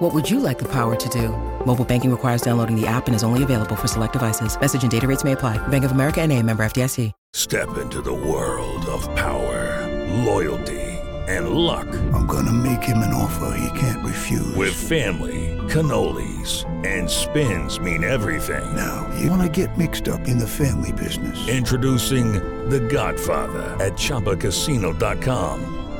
What would you like the power to do? Mobile banking requires downloading the app and is only available for select devices. Message and data rates may apply. Bank of America and a member FDIC. Step into the world of power, loyalty, and luck. I'm gonna make him an offer he can't refuse. With family, cannolis, and spins mean everything. Now, you wanna get mixed up in the family business. Introducing The Godfather at ChumbaCasino.com.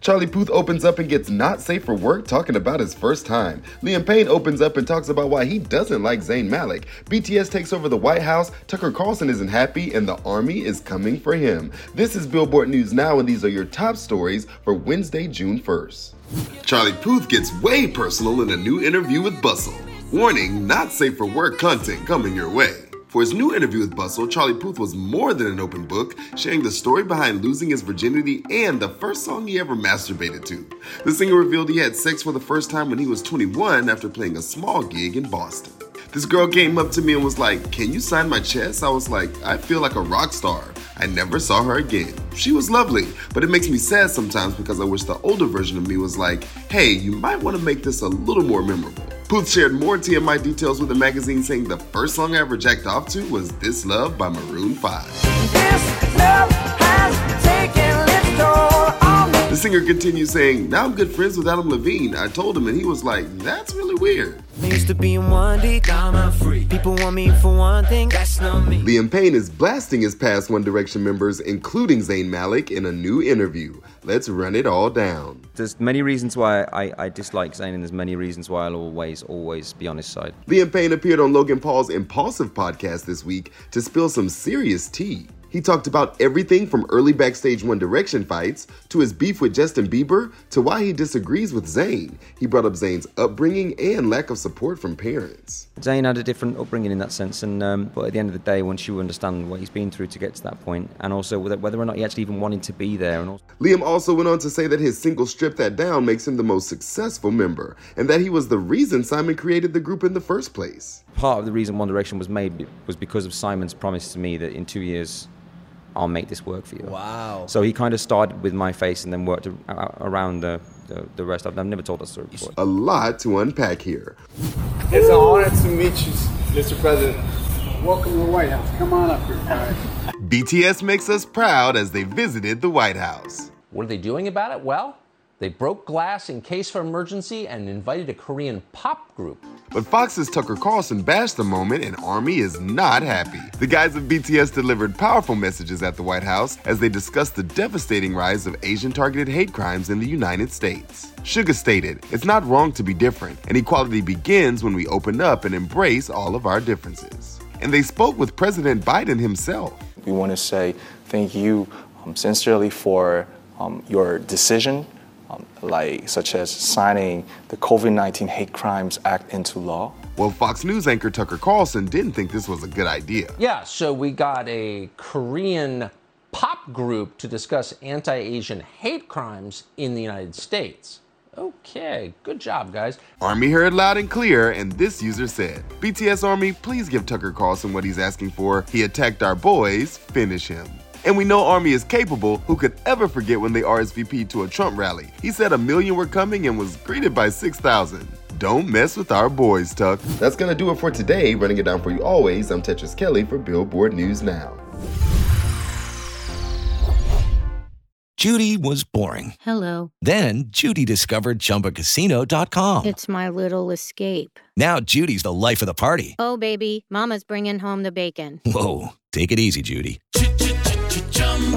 Charlie Puth opens up and gets not safe for work talking about his first time. Liam Payne opens up and talks about why he doesn't like Zayn Malik. BTS takes over the White House, Tucker Carlson isn't happy, and the army is coming for him. This is Billboard News Now, and these are your top stories for Wednesday, June 1st. Charlie Puth gets way personal in a new interview with Bustle. Warning, not safe for work content coming your way. For his new interview with Bustle, Charlie Puth was more than an open book, sharing the story behind losing his virginity and the first song he ever masturbated to. The singer revealed he had sex for the first time when he was 21 after playing a small gig in Boston. This girl came up to me and was like, Can you sign my chest? I was like, I feel like a rock star. I never saw her again. She was lovely, but it makes me sad sometimes because I wish the older version of me was like, hey, you might want to make this a little more memorable. Puth shared more TMI details with the magazine saying the first song I ever jacked off to was This Love by Maroon 5. The singer continues saying, Now I'm good friends with Adam Levine. I told him and he was like, That's really weird. I used to be in 1D, now I'm free. People want me for one thing, that's not me. Liam Payne is blasting his past One Direction members, including Zayn Malik, in a new interview. Let's run it all down. There's many reasons why I, I dislike Zayn, and there's many reasons why I'll always, always be on his side. Liam Payne appeared on Logan Paul's Impulsive podcast this week to spill some serious tea. He talked about everything from early backstage One Direction fights to his beef with Justin Bieber to why he disagrees with Zayn. He brought up Zayn's upbringing and lack of support from parents. Zayn had a different upbringing in that sense, and um, but at the end of the day, once you understand what he's been through to get to that point, and also whether, or not he actually even wanted to be there, and also, Liam also went on to say that his single Strip That Down makes him the most successful member, and that he was the reason Simon created the group in the first place. part of the reason One Direction was made was because of Simon's promise to me that in two years I'll make this work for you. Wow. So he kind of started with my face and then worked a- a- around the, the, the rest. I've, I've never told that story before. A lot to unpack here. It's an honor to meet you, Mr. President. Welcome to the White House. Come on up here, guys. BTS makes us proud as they visited the White House. What are they doing about it? Well, they broke glass in case of emergency and invited a Korean pop group. But Fox's Tucker Carlson bashed the moment, and Army is not happy. The guys of BTS delivered powerful messages at the White House as they discussed the devastating rise of Asian targeted hate crimes in the United States. Suga stated, It's not wrong to be different, and equality begins when we open up and embrace all of our differences. And they spoke with President Biden himself. We want to say thank you um, sincerely for um, your decision, um, like such as signing the COVID-19 Hate Crimes Act into law. Well, Fox News anchor Tucker Carlson didn't think this was a good idea. Yeah, so we got a Korean pop group to discuss anti Asian hate crimes in the United States. Okay, good job, guys. Army heard loud and clear, and this user said, BTS Army, please give Tucker Carlson what he's asking for. He attacked our boys, finish him. And we know Army is capable. Who could ever forget when they RSVP'd to a Trump rally? He said a million were coming and was greeted by 6,000. Don't mess with our boys, Tuck. That's gonna do it for today. Running it down for you always, I'm Tetris Kelly for Billboard News Now. Judy was boring. Hello. Then Judy discovered ChumbaCasino.com. It's my little escape. Now Judy's the life of the party. Oh, baby, Mama's bringing home the bacon. Whoa, take it easy, Judy.